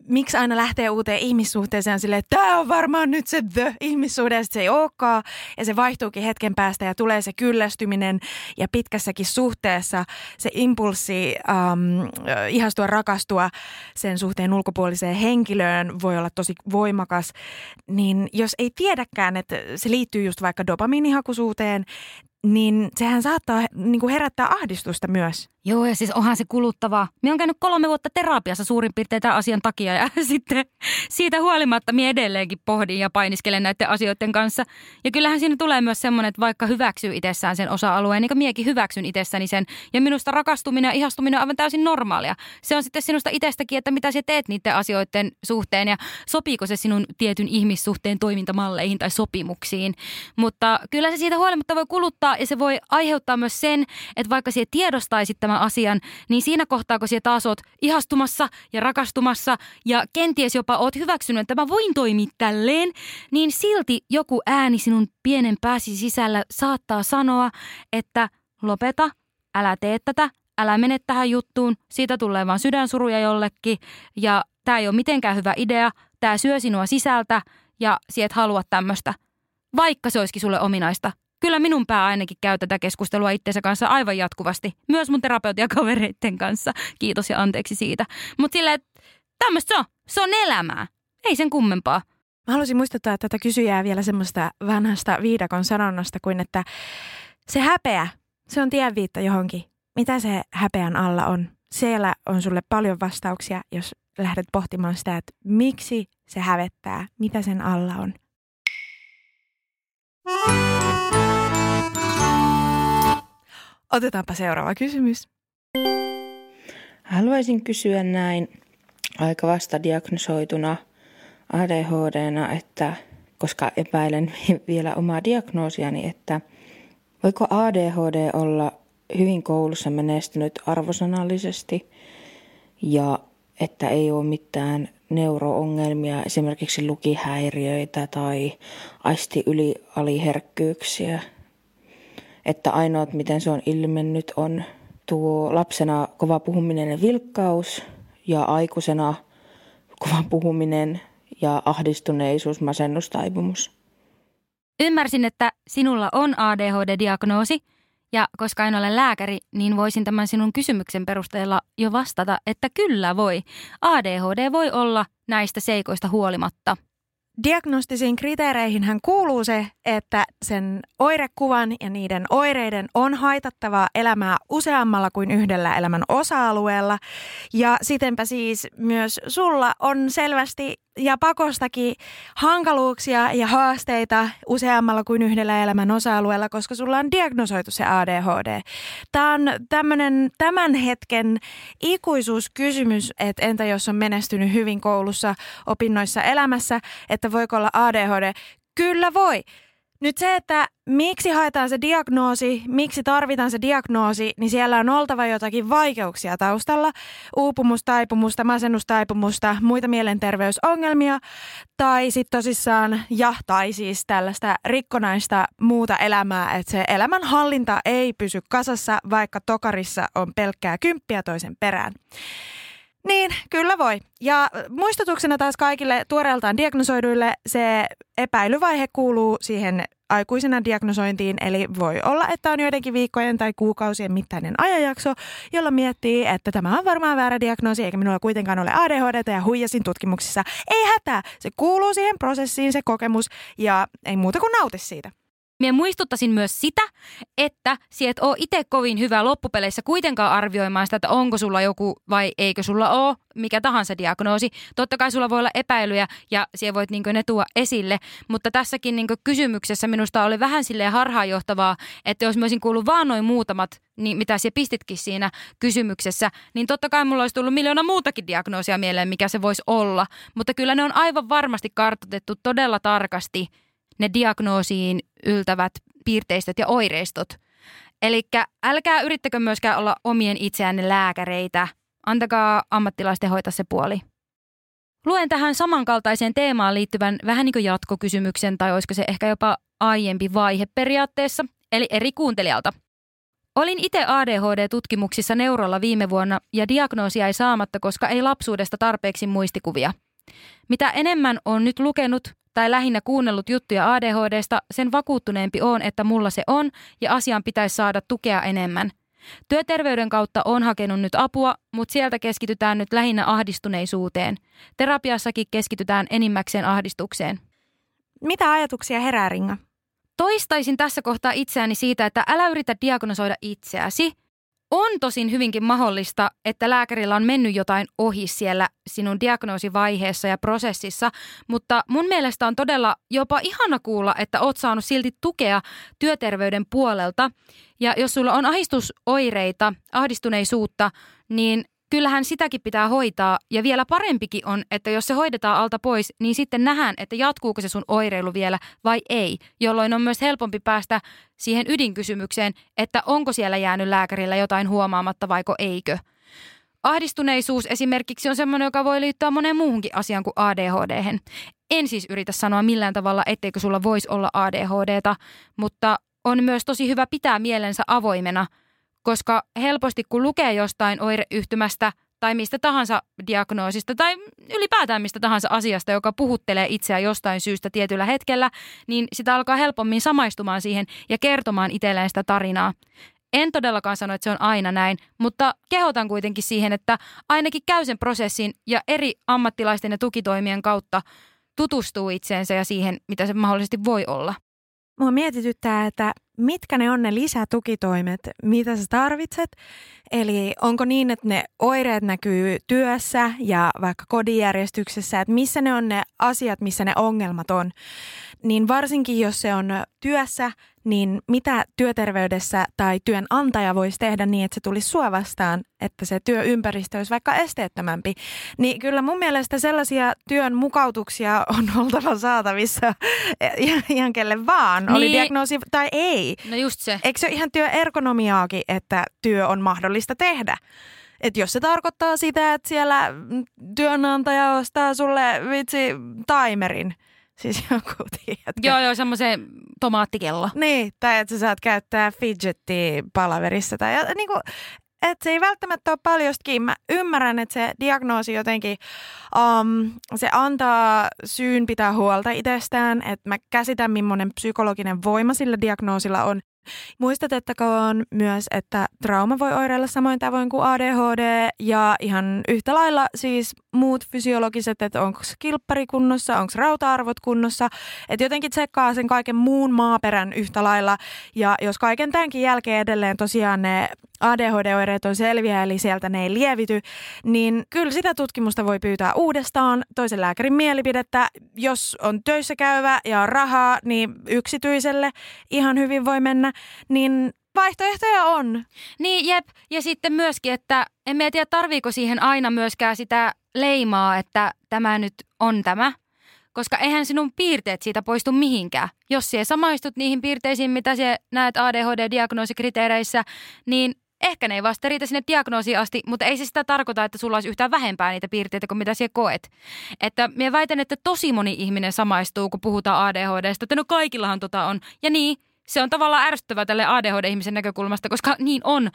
miksi aina lähtee uuteen ihmissuhteeseen silleen, että tämä on varmaan nyt se the ihmissuhde, ja se ei olekaan, ja se vaihtuukin hetken päästä ja tulee se kyllästyminen ja pitkässäkin suhteessa se impulssi um, ihastua, rakastua sen suhteen ulkopuoliseen henkilöön voi olla tosi voimakas, niin jos ei tiedäkään, että se liittyy just vaikka dopamiinihakuisuuteen, niin sehän saattaa niin kuin herättää ahdistusta myös. Joo, ja siis onhan se kuluttavaa. Minä olen käynyt kolme vuotta terapiassa suurin piirtein tämän asian takia ja sitten siitä huolimatta minä edelleenkin pohdin ja painiskelen näiden asioiden kanssa. Ja kyllähän siinä tulee myös semmoinen, että vaikka hyväksyy itsessään sen osa-alueen, niin kuin miekin hyväksyn itsessäni sen. Ja minusta rakastuminen ja ihastuminen on aivan täysin normaalia. Se on sitten sinusta itsestäkin, että mitä sä teet niiden asioiden suhteen ja sopiiko se sinun tietyn ihmissuhteen toimintamalleihin tai sopimuksiin. Mutta kyllä se siitä huolimatta voi kuluttaa ja se voi aiheuttaa myös sen, että vaikka sinä tiedostaisit tämän asian, niin siinä kohtaa, kun sinä taas oot ihastumassa ja rakastumassa ja kenties jopa oot hyväksynyt, että mä voin toimia tälleen, niin silti joku ääni sinun pienen pääsi sisällä saattaa sanoa, että lopeta, älä tee tätä, älä mene tähän juttuun, siitä tulee vaan sydänsuruja jollekin ja tämä ei ole mitenkään hyvä idea, tämä syö sinua sisältä ja siet halua tämmöistä, vaikka se olisikin sulle ominaista kyllä minun pää ainakin käy tätä keskustelua itsensä kanssa aivan jatkuvasti. Myös mun terapeutiakavereiden kanssa. Kiitos ja anteeksi siitä. Mutta silleen, että tämmöistä se on. Se on elämää. Ei sen kummempaa. Mä haluaisin muistuttaa tätä kysyjää vielä semmoista vanhasta viidakon sanonnasta kuin, että se häpeä, se on tienviitta johonkin. Mitä se häpeän alla on? Siellä on sulle paljon vastauksia, jos lähdet pohtimaan sitä, että miksi se hävettää, mitä sen alla on. Otetaanpa seuraava kysymys. Haluaisin kysyä näin aika vasta diagnosoituna ADHDna, että koska epäilen vielä omaa diagnoosiani, että voiko ADHD olla hyvin koulussa menestynyt arvosanallisesti ja että ei ole mitään neuroongelmia, esimerkiksi lukihäiriöitä tai aisti ylialiherkkyyksiä että ainoat, miten se on ilmennyt, on tuo lapsena kova puhuminen ja vilkkaus ja aikuisena kova puhuminen ja ahdistuneisuus, masennustaipumus. Ymmärsin, että sinulla on ADHD-diagnoosi ja koska en ole lääkäri, niin voisin tämän sinun kysymyksen perusteella jo vastata, että kyllä voi. ADHD voi olla näistä seikoista huolimatta – Diagnostisiin kriteereihin hän kuuluu se, että sen oirekuvan ja niiden oireiden on haitattavaa elämää useammalla kuin yhdellä elämän osa-alueella. Ja sitenpä siis myös sulla on selvästi ja pakostakin hankaluuksia ja haasteita useammalla kuin yhdellä elämän osa-alueella, koska sulla on diagnosoitu se ADHD. Tämä on tämmöinen tämän hetken ikuisuuskysymys, että entä jos on menestynyt hyvin koulussa, opinnoissa, elämässä, että voiko olla ADHD? Kyllä voi. Nyt se, että miksi haetaan se diagnoosi, miksi tarvitaan se diagnoosi, niin siellä on oltava jotakin vaikeuksia taustalla. Uupumustaipumusta, masennustaipumusta, muita mielenterveysongelmia tai sitten tosissaan, ja tai siis tällaista rikkonaista muuta elämää, että se elämän hallinta ei pysy kasassa, vaikka tokarissa on pelkkää kymppiä toisen perään. Niin, kyllä voi. Ja muistutuksena taas kaikille tuoreeltaan diagnosoiduille se epäilyvaihe kuuluu siihen aikuisena diagnosointiin, eli voi olla, että on joidenkin viikkojen tai kuukausien mittainen ajanjakso, jolla miettii, että tämä on varmaan väärä diagnoosi, eikä minulla kuitenkaan ole ADHD ja huijasin tutkimuksissa. Ei hätää, se kuuluu siihen prosessiin se kokemus ja ei muuta kuin nauti siitä. Mie muistuttaisin myös sitä, että si et ole itse kovin hyvä loppupeleissä kuitenkaan arvioimaan sitä, että onko sulla joku vai eikö sulla ole mikä tahansa diagnoosi. Totta kai sulla voi olla epäilyjä ja siellä voit niin ne tuoda esille, mutta tässäkin niin kysymyksessä minusta oli vähän silleen harhaanjohtavaa, että jos mä olisin kuullut vaan noin muutamat, niin mitä se pistitkin siinä kysymyksessä, niin totta kai mulla olisi tullut miljoona muutakin diagnoosia mieleen, mikä se voisi olla. Mutta kyllä ne on aivan varmasti kartoitettu todella tarkasti – ne diagnoosiin yltävät piirteistöt ja oireistot. Eli älkää yrittäkö myöskään olla omien itseänne lääkäreitä. antakaa ammattilaisten hoitaa se puoli. Luen tähän samankaltaiseen teemaan liittyvän vähän niin kuin jatkokysymyksen tai olisiko se ehkä jopa aiempi vaihe periaatteessa, eli eri kuuntelijalta. Olin itse ADHD-tutkimuksissa neurolla viime vuonna ja diagnoosia ei saamatta, koska ei lapsuudesta tarpeeksi muistikuvia. Mitä enemmän on nyt lukenut tai lähinnä kuunnellut juttuja ADHDsta, sen vakuuttuneempi on, että mulla se on ja asian pitäisi saada tukea enemmän. Työterveyden kautta on hakenut nyt apua, mutta sieltä keskitytään nyt lähinnä ahdistuneisuuteen. Terapiassakin keskitytään enimmäkseen ahdistukseen. Mitä ajatuksia herää, Ringa? Toistaisin tässä kohtaa itseäni siitä, että älä yritä diagnosoida itseäsi. On tosin hyvinkin mahdollista, että lääkärillä on mennyt jotain ohi siellä sinun diagnoosivaiheessa ja prosessissa, mutta mun mielestä on todella jopa ihana kuulla, että oot saanut silti tukea työterveyden puolelta. Ja jos sulla on ahdistusoireita, ahdistuneisuutta, niin kyllähän sitäkin pitää hoitaa. Ja vielä parempikin on, että jos se hoidetaan alta pois, niin sitten nähdään, että jatkuuko se sun oireilu vielä vai ei. Jolloin on myös helpompi päästä siihen ydinkysymykseen, että onko siellä jäänyt lääkärillä jotain huomaamatta vaiko eikö. Ahdistuneisuus esimerkiksi on sellainen, joka voi liittyä moneen muuhunkin asiaan kuin ADHD. En siis yritä sanoa millään tavalla, etteikö sulla voisi olla ADHDta, mutta on myös tosi hyvä pitää mielensä avoimena – koska helposti kun lukee jostain oireyhtymästä tai mistä tahansa diagnoosista tai ylipäätään mistä tahansa asiasta, joka puhuttelee itseä jostain syystä tietyllä hetkellä, niin sitä alkaa helpommin samaistumaan siihen ja kertomaan itselleen sitä tarinaa. En todellakaan sano, että se on aina näin, mutta kehotan kuitenkin siihen, että ainakin käy sen prosessin ja eri ammattilaisten ja tukitoimien kautta tutustuu itseensä ja siihen, mitä se mahdollisesti voi olla. Mua mietityttää, että mitkä ne on ne lisätukitoimet, mitä sä tarvitset. Eli onko niin, että ne oireet näkyy työssä ja vaikka kodijärjestyksessä, että missä ne on ne asiat, missä ne ongelmat on. Niin varsinkin jos se on työssä, niin mitä työterveydessä tai työnantaja voisi tehdä niin, että se tulisi sua vastaan, että se työympäristö olisi vaikka esteettömämpi. Niin kyllä mun mielestä sellaisia työn mukautuksia on oltava saatavissa ihan kelle vaan, niin. oli diagnoosi tai ei. No just se. Eikö se ole ihan työergonomiaakin, että työ on mahdollista tehdä? Et jos se tarkoittaa sitä, että siellä työnantaja ostaa sulle vitsi timerin – Siis joku, tiedätkö? Joo, joo, semmoisen tomaattikello. Niin, tai että sä saat käyttää fidgettiä palaverissa. Tai niin kuin, että se ei välttämättä ole paljostakin. Mä ymmärrän, että se diagnoosi jotenkin, um, se antaa syyn pitää huolta itsestään. Että mä käsitän, millainen psykologinen voima sillä diagnoosilla on. Muistatettakoon myös, että trauma voi oireilla samoin tavoin kuin ADHD ja ihan yhtä lailla siis muut fysiologiset, että onko kilppari kunnossa, onko rauta-arvot kunnossa, että jotenkin tsekkaa sen kaiken muun maaperän yhtä lailla ja jos kaiken tämänkin jälkeen edelleen tosiaan ne ADHD-oireet on selviä, eli sieltä ne ei lievity, niin kyllä sitä tutkimusta voi pyytää uudestaan, toisen lääkärin mielipidettä. Jos on töissä käyvä ja on rahaa, niin yksityiselle ihan hyvin voi mennä, niin vaihtoehtoja on. Niin, jep. Ja sitten myöskin, että en tiedä, tarviiko siihen aina myöskään sitä leimaa, että tämä nyt on tämä. Koska eihän sinun piirteet siitä poistu mihinkään. Jos sinä samaistut niihin piirteisiin, mitä sinä näet ADHD-diagnoosikriteereissä, niin Ehkä ne ei vasta riitä sinne diagnoosiin asti, mutta ei se sitä tarkoita, että sulla olisi yhtään vähempää niitä piirteitä kuin mitä siellä koet. Että minä väitän, että tosi moni ihminen samaistuu, kun puhutaan ADHDsta, että no kaikillahan tota on. Ja niin, se on tavallaan ärsyttävää tälle ADHD-ihmisen näkökulmasta, koska niin on.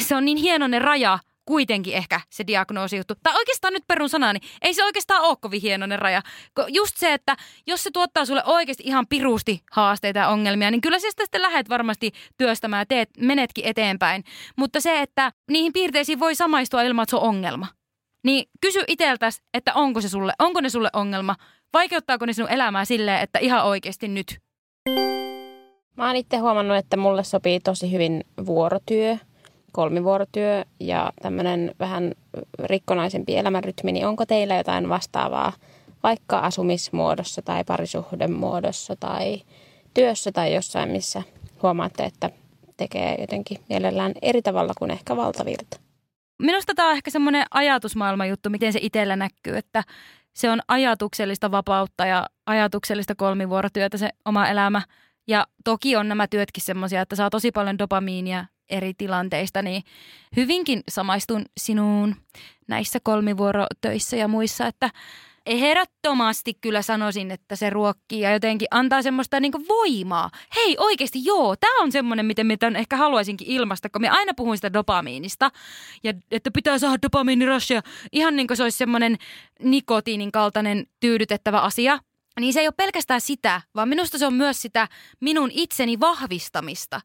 Se on niin hieno ne raja, kuitenkin ehkä se diagnoosijuttu. Tai oikeastaan nyt perun sanani, ei se oikeastaan ole kovin hienoinen raja. Just se, että jos se tuottaa sulle oikeasti ihan pirusti haasteita ja ongelmia, niin kyllä sitä sitten lähdet varmasti työstämään ja teet, menetkin eteenpäin. Mutta se, että niihin piirteisiin voi samaistua ilman, että se on ongelma. Niin kysy iteltäs, että onko, se sulle, onko ne sulle ongelma, vaikeuttaako ne sinun elämää silleen, että ihan oikeasti nyt. Mä oon itse huomannut, että mulle sopii tosi hyvin vuorotyö kolmivuorotyö ja tämmöinen vähän rikkonaisempi elämänrytmi, niin onko teillä jotain vastaavaa vaikka asumismuodossa tai parisuhden muodossa tai työssä tai jossain, missä huomaatte, että tekee jotenkin mielellään eri tavalla kuin ehkä valtavirta? Minusta tämä on ehkä semmoinen ajatusmaailma juttu, miten se itsellä näkyy, että se on ajatuksellista vapautta ja ajatuksellista kolmivuorotyötä se oma elämä. Ja toki on nämä työtkin semmoisia, että saa tosi paljon dopamiinia eri tilanteista, niin hyvinkin samaistun sinuun näissä kolmivuorotöissä ja muissa, että ehdottomasti kyllä sanoisin, että se ruokkii ja jotenkin antaa semmoista niin voimaa. Hei oikeasti joo, tämä on semmoinen, miten mä ehkä haluaisinkin ilmasta, kun me aina puhun sitä dopamiinista. Ja että pitää saada dopamiinirassia ihan niin kuin se olisi semmoinen nikotiinin kaltainen tyydytettävä asia. Niin se ei ole pelkästään sitä, vaan minusta se on myös sitä minun itseni vahvistamista.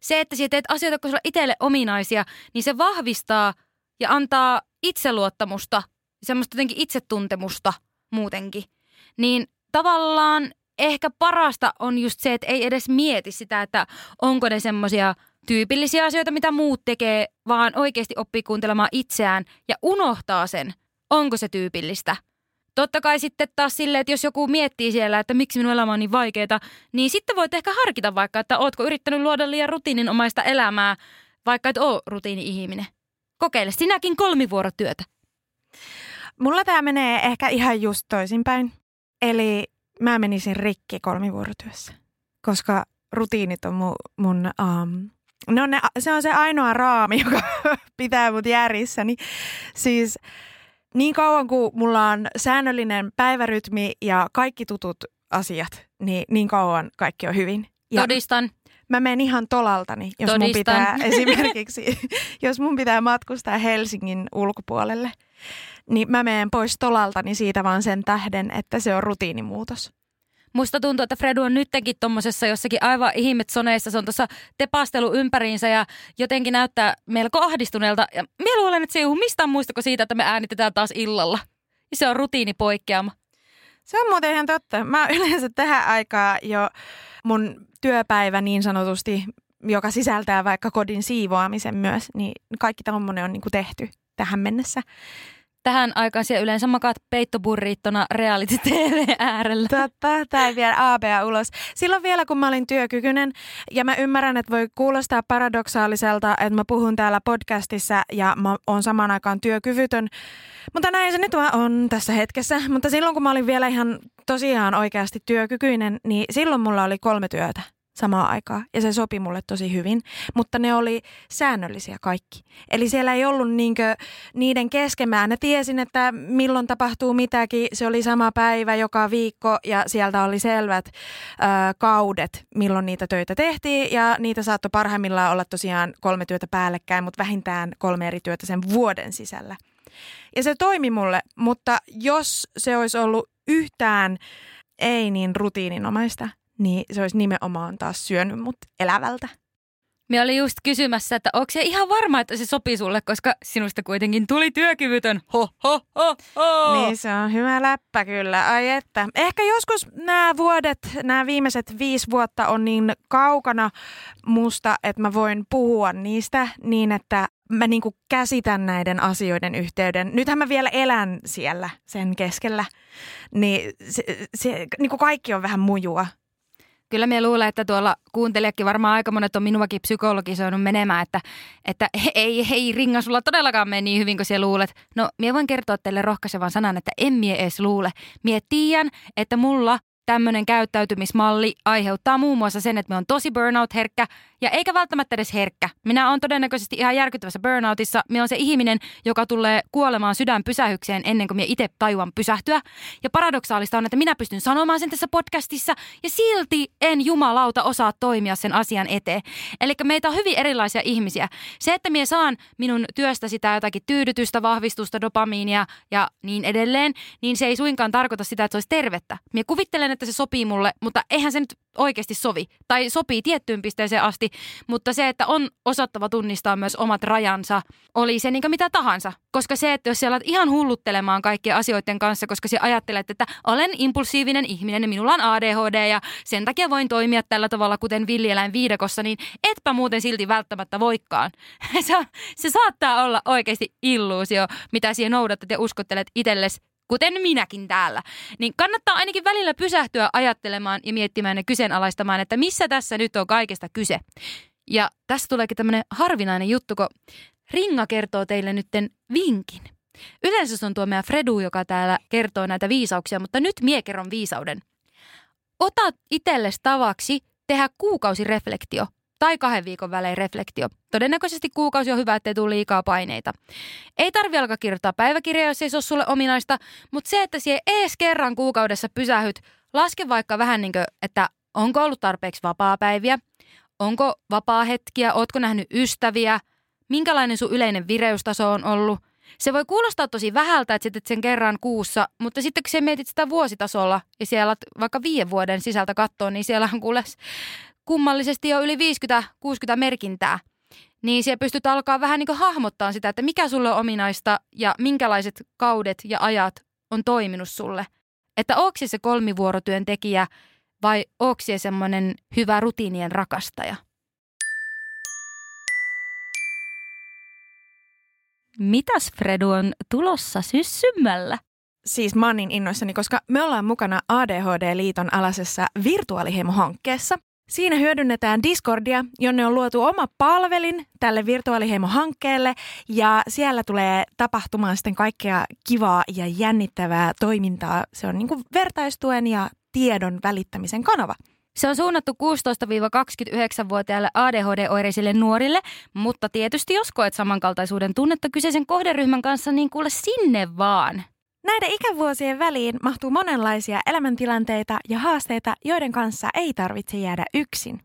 Se, että sä teet asioita, kun sulla itselle ominaisia, niin se vahvistaa ja antaa itseluottamusta, semmoista jotenkin itsetuntemusta – muutenkin. Niin tavallaan ehkä parasta on just se, että ei edes mieti sitä, että onko ne semmoisia tyypillisiä asioita, mitä muut tekee, vaan oikeasti oppii kuuntelemaan itseään ja unohtaa sen, onko se tyypillistä. Totta kai sitten taas silleen, että jos joku miettii siellä, että miksi minun elämä on niin vaikeaa, niin sitten voit ehkä harkita vaikka, että ootko yrittänyt luoda liian rutiininomaista elämää, vaikka et ole rutiini-ihminen. Kokeile sinäkin kolmivuorotyötä. Mulla tämä menee ehkä ihan just toisinpäin. Eli mä menisin rikki kolmivuorotyössä, koska rutiinit on mun, mun um, ne on ne, se on se ainoa raami, joka pitää mut järjissäni. Siis niin kauan kuin mulla on säännöllinen päivärytmi ja kaikki tutut asiat, niin niin kauan kaikki on hyvin. Ja Todistan. Mä menen ihan tolaltani, jos Todistan. mun pitää esimerkiksi, jos mun pitää matkustaa Helsingin ulkopuolelle – niin mä menen pois tolaltani siitä vaan sen tähden, että se on rutiinimuutos. Musta tuntuu, että Fredu on nytkin tuommoisessa jossakin aivan ihmetsoneissa. Se on tuossa tepastelu ympäriinsä ja jotenkin näyttää melko ahdistuneelta. Ja mä luulen, että se ei ole mistään muistako siitä, että me äänitetään taas illalla. Ja se on rutiinipoikkeama. Se on muuten ihan totta. Mä yleensä tähän aikaa jo mun työpäivä niin sanotusti, joka sisältää vaikka kodin siivoamisen myös, niin kaikki tommonen on niinku tehty tähän mennessä tähän aikaan siellä yleensä makaat peittoburriittona reality TV äärellä. Totta, ei vielä ABA ulos. Silloin vielä, kun mä olin työkykyinen, ja mä ymmärrän, että voi kuulostaa paradoksaaliselta, että mä puhun täällä podcastissa ja mä oon samaan aikaan työkyvytön. Mutta näin se nyt vaan on tässä hetkessä. Mutta silloin, kun mä olin vielä ihan tosiaan oikeasti työkykyinen, niin silloin mulla oli kolme työtä samaa aikaa ja se sopi mulle tosi hyvin, mutta ne oli säännöllisiä kaikki. Eli siellä ei ollut niinkö niiden kesken. Mä tiesin, että milloin tapahtuu mitäkin. Se oli sama päivä joka viikko ja sieltä oli selvät ö, kaudet, milloin niitä töitä tehtiin ja niitä saattoi parhaimmillaan olla tosiaan kolme työtä päällekkäin, mutta vähintään kolme eri työtä sen vuoden sisällä. Ja se toimi mulle, mutta jos se olisi ollut yhtään ei niin rutiininomaista, niin se olisi nimenomaan taas syönyt mut elävältä. Me oli just kysymässä, että onko se ihan varma, että se sopii sulle, koska sinusta kuitenkin tuli työkyvytön. Ho, ho, ho, ho. Niin se on hyvä läppä kyllä. Ai että. Ehkä joskus nämä vuodet, nämä viimeiset viisi vuotta on niin kaukana musta, että mä voin puhua niistä niin, että mä niinku käsitän näiden asioiden yhteyden. Nythän mä vielä elän siellä sen keskellä. Niin se, se niinku kaikki on vähän mujua kyllä me luulen, että tuolla kuuntelijakin varmaan aika monet on minuakin psykologisoinut menemään, että, että ei, ei ringa sulla todellakaan mene niin hyvin kuin siellä luulet. No, minä voin kertoa teille rohkaisevan sanan, että en mie edes luule. Mie tiedän, että mulla tämmöinen käyttäytymismalli aiheuttaa muun muassa sen, että me on tosi burnout-herkkä ja eikä välttämättä edes herkkä. Minä olen todennäköisesti ihan järkyttävässä burnoutissa. Minä on se ihminen, joka tulee kuolemaan sydänpysähykseen ennen kuin minä itse tajuan pysähtyä. Ja paradoksaalista on, että minä pystyn sanomaan sen tässä podcastissa ja silti en jumalauta osaa toimia sen asian eteen. Eli meitä on hyvin erilaisia ihmisiä. Se, että minä saan minun työstä sitä jotakin tyydytystä, vahvistusta, dopamiinia ja niin edelleen, niin se ei suinkaan tarkoita sitä, että se olisi tervettä. Minä kuvittelen, että se sopii mulle, mutta eihän se nyt oikeasti sovi. Tai sopii tiettyyn pisteeseen asti, mutta se, että on osattava tunnistaa myös omat rajansa, oli se niin mitä tahansa. Koska se, että jos siellä olet ihan hulluttelemaan kaikkien asioiden kanssa, koska sä ajattelet, että olen impulsiivinen ihminen ja minulla on ADHD ja sen takia voin toimia tällä tavalla, kuten villieläin viidakossa, niin etpä muuten silti välttämättä voikkaan. se, se saattaa olla oikeasti illuusio, mitä siihen noudatat ja uskottelet itsellesi kuten minäkin täällä, niin kannattaa ainakin välillä pysähtyä ajattelemaan ja miettimään ja kyseenalaistamaan, että missä tässä nyt on kaikesta kyse. Ja tässä tuleekin tämmöinen harvinainen juttu, kun Ringa kertoo teille nytten vinkin. Yleensä se on tuo meidän Fredu, joka täällä kertoo näitä viisauksia, mutta nyt mie kerron viisauden. Ota itsellesi tavaksi tehdä kuukausireflektio tai kahden viikon välein reflektio. Todennäköisesti kuukausi on hyvä, ettei tule liikaa paineita. Ei tarvi alkaa kirjoittaa päiväkirjaa, jos ei se ole sulle ominaista, mutta se, että siihen ees kerran kuukaudessa pysähyt, laske vaikka vähän niin kuin, että onko ollut tarpeeksi vapaa-päiviä, onko vapaa-hetkiä, ootko nähnyt ystäviä, minkälainen sun yleinen vireystaso on ollut. Se voi kuulostaa tosi vähältä, että sä sen kerran kuussa, mutta sitten kun sä mietit sitä vuositasolla ja siellä vaikka viiden vuoden sisältä katsoa, niin siellä on kuule kummallisesti jo yli 50-60 merkintää. Niin siellä pystyt alkaa vähän niin kuin hahmottaa sitä, että mikä sulle on ominaista ja minkälaiset kaudet ja ajat on toiminut sulle. Että onko se kolmivuorotyöntekijä vai onko se semmoinen hyvä rutiinien rakastaja? Mitäs Fredu on tulossa syssymmällä? Siis mä oon niin innoissani, koska me ollaan mukana ADHD-liiton alasessa virtuaaliheimo-hankkeessa. Siinä hyödynnetään Discordia, jonne on luotu oma palvelin tälle virtuaaliheimo-hankkeelle ja siellä tulee tapahtumaan sitten kaikkea kivaa ja jännittävää toimintaa. Se on niin vertaistuen ja tiedon välittämisen kanava. Se on suunnattu 16-29-vuotiaille ADHD-oireisille nuorille, mutta tietysti jos koet samankaltaisuuden tunnetta kyseisen kohderyhmän kanssa, niin kuule sinne vaan. Näiden ikävuosien väliin mahtuu monenlaisia elämäntilanteita ja haasteita, joiden kanssa ei tarvitse jäädä yksin.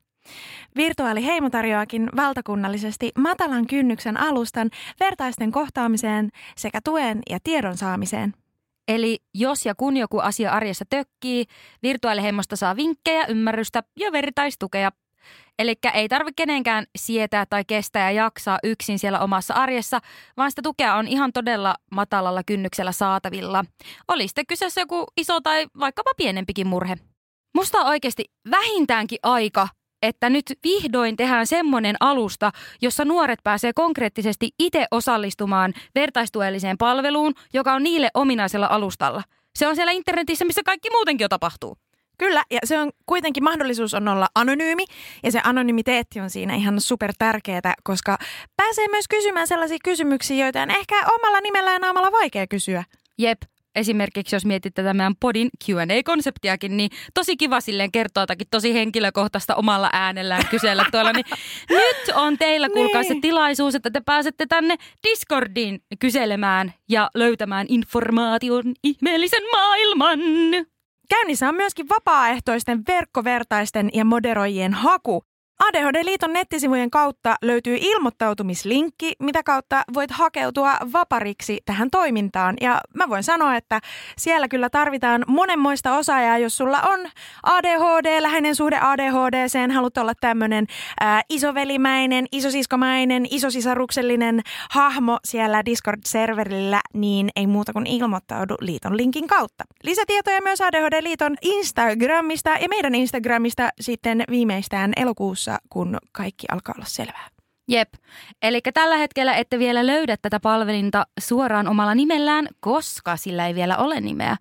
Virtuaaliheimo tarjoakin valtakunnallisesti matalan kynnyksen alustan vertaisten kohtaamiseen sekä tuen ja tiedon saamiseen. Eli jos ja kun joku asia arjessa tökkii, virtuaaliheimosta saa vinkkejä, ymmärrystä ja vertaistukea. Eli ei tarvitse kenenkään sietää tai kestää ja jaksaa yksin siellä omassa arjessa, vaan sitä tukea on ihan todella matalalla kynnyksellä saatavilla. Oli sitten kyseessä joku iso tai vaikkapa pienempikin murhe. Musta on oikeasti vähintäänkin aika että nyt vihdoin tehdään semmoinen alusta, jossa nuoret pääsee konkreettisesti itse osallistumaan vertaistuelliseen palveluun, joka on niille ominaisella alustalla. Se on siellä internetissä, missä kaikki muutenkin jo tapahtuu. Kyllä, ja se on kuitenkin mahdollisuus on olla anonyymi, ja se anonymiteetti on siinä ihan super tärkeää, koska pääsee myös kysymään sellaisia kysymyksiä, joita on ehkä omalla nimellä ja naamalla vaikea kysyä. Jep, esimerkiksi jos mietit tätä meidän podin Q&A-konseptiakin, niin tosi kiva silleen kertoa jotakin tosi henkilökohtaista omalla äänellään kysellä tuolla. Niin nyt on teillä kuulkaa niin. se tilaisuus, että te pääsette tänne Discordiin kyselemään ja löytämään informaation ihmeellisen maailman. Käynnissä on myöskin vapaaehtoisten verkkovertaisten ja moderoijien haku. ADHD-liiton nettisivujen kautta löytyy ilmoittautumislinkki, mitä kautta voit hakeutua vapariksi tähän toimintaan. Ja mä voin sanoa, että siellä kyllä tarvitaan monenmoista osaajaa, jos sulla on ADHD, läheinen suhde ADHD, sen haluat olla tämmöinen isovelimäinen, isosiskomainen, isosisaruksellinen hahmo siellä Discord-serverillä, niin ei muuta kuin ilmoittaudu liiton linkin kautta. Lisätietoja myös ADHD-liiton Instagramista ja meidän Instagramista sitten viimeistään elokuussa vaiheessa, kun kaikki alkaa olla selvää. Jep. Eli tällä hetkellä ette vielä löydä tätä palvelinta suoraan omalla nimellään, koska sillä ei vielä ole nimeä.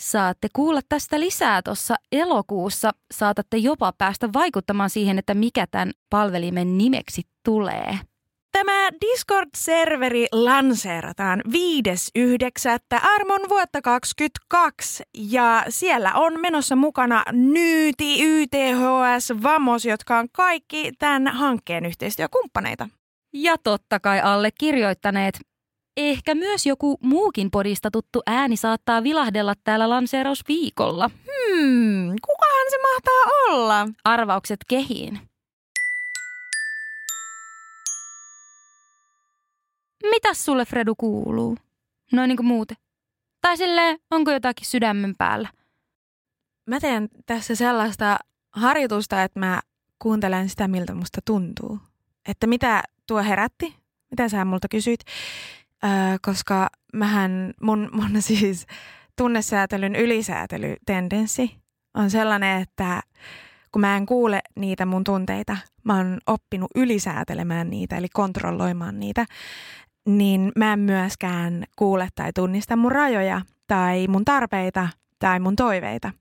Saatte kuulla tästä lisää tuossa elokuussa. Saatatte jopa päästä vaikuttamaan siihen, että mikä tämän palvelimen nimeksi tulee. Tämä Discord-serveri lanseerataan 5.9. armon vuotta 2022 ja siellä on menossa mukana Nyyti, YTHS, Vamos, jotka on kaikki tämän hankkeen yhteistyökumppaneita. Ja totta kai allekirjoittaneet. Ehkä myös joku muukin podista tuttu ääni saattaa vilahdella täällä lanseerausviikolla. Hmm, kukahan se mahtaa olla? Arvaukset kehiin. Mitäs sulle Fredu kuuluu? Noin niin kuin muuten. Tai silleen, onko jotakin sydämen päällä? Mä teen tässä sellaista harjoitusta, että mä kuuntelen sitä, miltä musta tuntuu. Että mitä tuo herätti, mitä sä multa kysyit, öö, koska mähän, mun, mun siis tunnesäätelyn ylisäätelytendenssi on sellainen, että kun mä en kuule niitä mun tunteita, mä oon oppinut ylisäätelemään niitä, eli kontrolloimaan niitä niin mä en myöskään kuule tai tunnista mun rajoja tai mun tarpeita tai mun toiveita.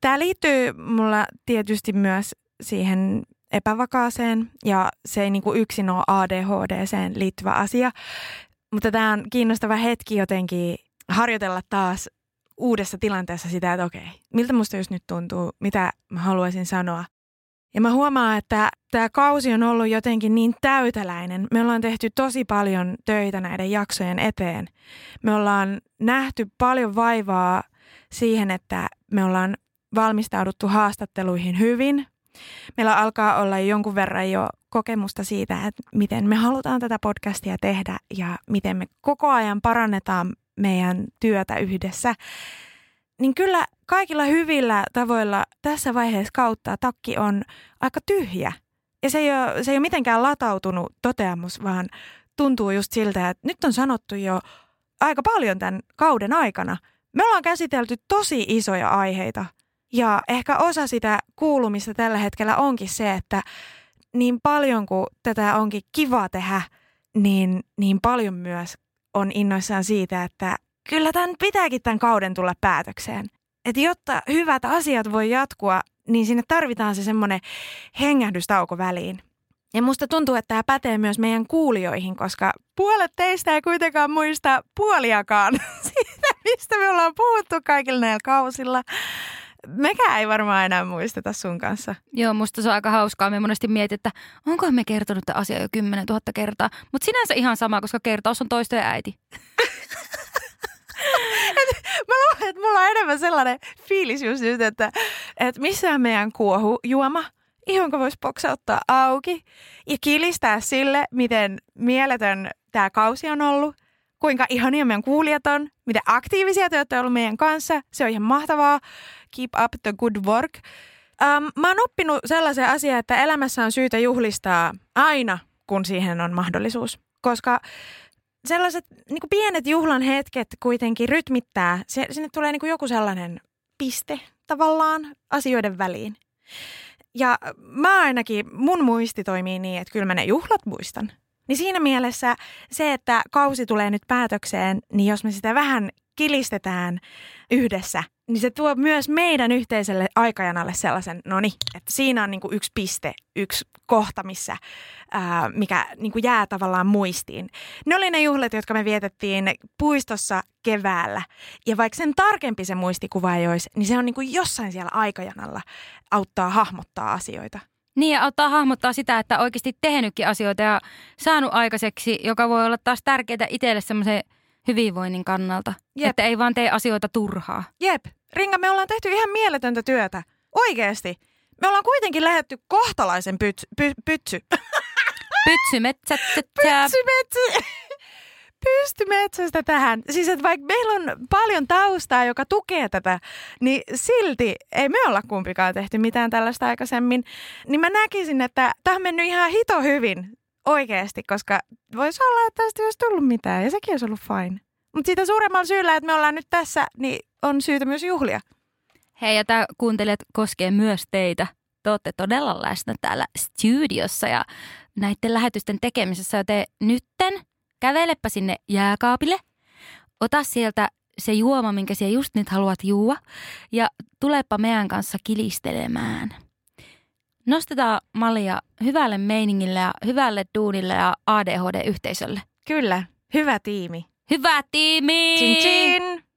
Tämä liittyy mulla tietysti myös siihen epävakaaseen ja se ei niinku yksin ole ADHDseen liittyvä asia, mutta tämä on kiinnostava hetki jotenkin harjoitella taas uudessa tilanteessa sitä, että okei, miltä musta just nyt tuntuu, mitä mä haluaisin sanoa, Ja mä huomaan, että tämä kausi on ollut jotenkin niin täyteläinen. Me ollaan tehty tosi paljon töitä näiden jaksojen eteen. Me ollaan nähty paljon vaivaa siihen, että me ollaan valmistauduttu haastatteluihin hyvin. Meillä alkaa olla jonkun verran jo kokemusta siitä, että miten me halutaan tätä podcastia tehdä ja miten me koko ajan parannetaan meidän työtä yhdessä. Niin kyllä kaikilla hyvillä tavoilla tässä vaiheessa kautta takki on aika tyhjä. Ja se ei ole, se ei ole mitenkään latautunut toteamus, vaan tuntuu just siltä, että nyt on sanottu jo aika paljon tämän kauden aikana. Me ollaan käsitelty tosi isoja aiheita. Ja ehkä osa sitä kuulumista tällä hetkellä onkin se, että niin paljon kuin tätä onkin kiva tehdä, niin, niin paljon myös on innoissaan siitä, että kyllä tämän pitääkin tämän kauden tulla päätökseen. Että jotta hyvät asiat voi jatkua, niin sinne tarvitaan se semmoinen hengähdystauko väliin. Ja musta tuntuu, että tämä pätee myös meidän kuulijoihin, koska puolet teistä ei kuitenkaan muista puoliakaan siitä, mistä me ollaan puhuttu kaikilla näillä kausilla. Mekään ei varmaan enää muisteta sun kanssa. Joo, musta se on aika hauskaa. Me monesti mietin, että onko me kertonut tämä asia jo 10 000 kertaa. Mutta sinänsä ihan sama, koska kertaus on toisten äiti. Mä luulen, että mulla on enemmän sellainen fiilis just nyt, että, että missä on meidän kuohujuoma, jonka voisi poksauttaa auki ja kilistää sille, miten mieletön tämä kausi on ollut, kuinka ihania meidän kuulijat on, miten aktiivisia te olette ollut meidän kanssa. Se on ihan mahtavaa. Keep up the good work. Um, mä oon oppinut sellaisen asian, että elämässä on syytä juhlistaa aina, kun siihen on mahdollisuus. Koska sellaiset niin kuin pienet juhlan hetket kuitenkin rytmittää. Sinne tulee niin kuin joku sellainen piste tavallaan asioiden väliin. Ja mä ainakin, mun muisti toimii niin, että kyllä mä ne juhlat muistan. Niin siinä mielessä se, että kausi tulee nyt päätökseen, niin jos me sitä vähän kilistetään yhdessä, niin se tuo myös meidän yhteiselle aikajanalle sellaisen, no niin, että siinä on niin kuin yksi piste, yksi kohta, missä, ää, mikä niin kuin jää tavallaan muistiin. Ne oli ne juhlat, jotka me vietettiin puistossa keväällä. Ja vaikka sen tarkempi se muistikuva ei olisi, niin se on niin kuin jossain siellä aikajanalla auttaa hahmottaa asioita. Niin ja auttaa hahmottaa sitä, että oikeasti tehnytkin asioita ja saanut aikaiseksi, joka voi olla taas tärkeää itselle semmoisen hyvinvoinnin kannalta. Jep. Että ei vaan tee asioita turhaa. Jep. Ringa, me ollaan tehty ihan mieletöntä työtä. Oikeesti. Me ollaan kuitenkin lähetty kohtalaisen pytsy. Py, pytsy. Pytsymetsät. Pytsymetsy. Pystymetsästä tähän. Siis että vaikka meillä on paljon taustaa, joka tukee tätä, niin silti ei me olla kumpikaan tehty mitään tällaista aikaisemmin. Niin mä näkisin, että tämä on mennyt ihan hito hyvin oikeasti, koska voisi olla, että tästä ei olisi tullut mitään ja sekin olisi ollut fine. Mutta siitä suuremmalla syyllä, että me ollaan nyt tässä, niin on syytä myös juhlia. Hei, ja tämä kuuntelijat koskee myös teitä. Te olette todella läsnä täällä studiossa ja näiden lähetysten tekemisessä, joten nytten kävelepä sinne jääkaapille, ota sieltä se juoma, minkä siellä just nyt haluat juua, ja tulepa meidän kanssa kilistelemään. Nostetaan Malia hyvälle meiningille ja hyvälle duunille ja ADHD-yhteisölle. Kyllä, hyvä tiimi. Hyvä tiimi! Chin chin!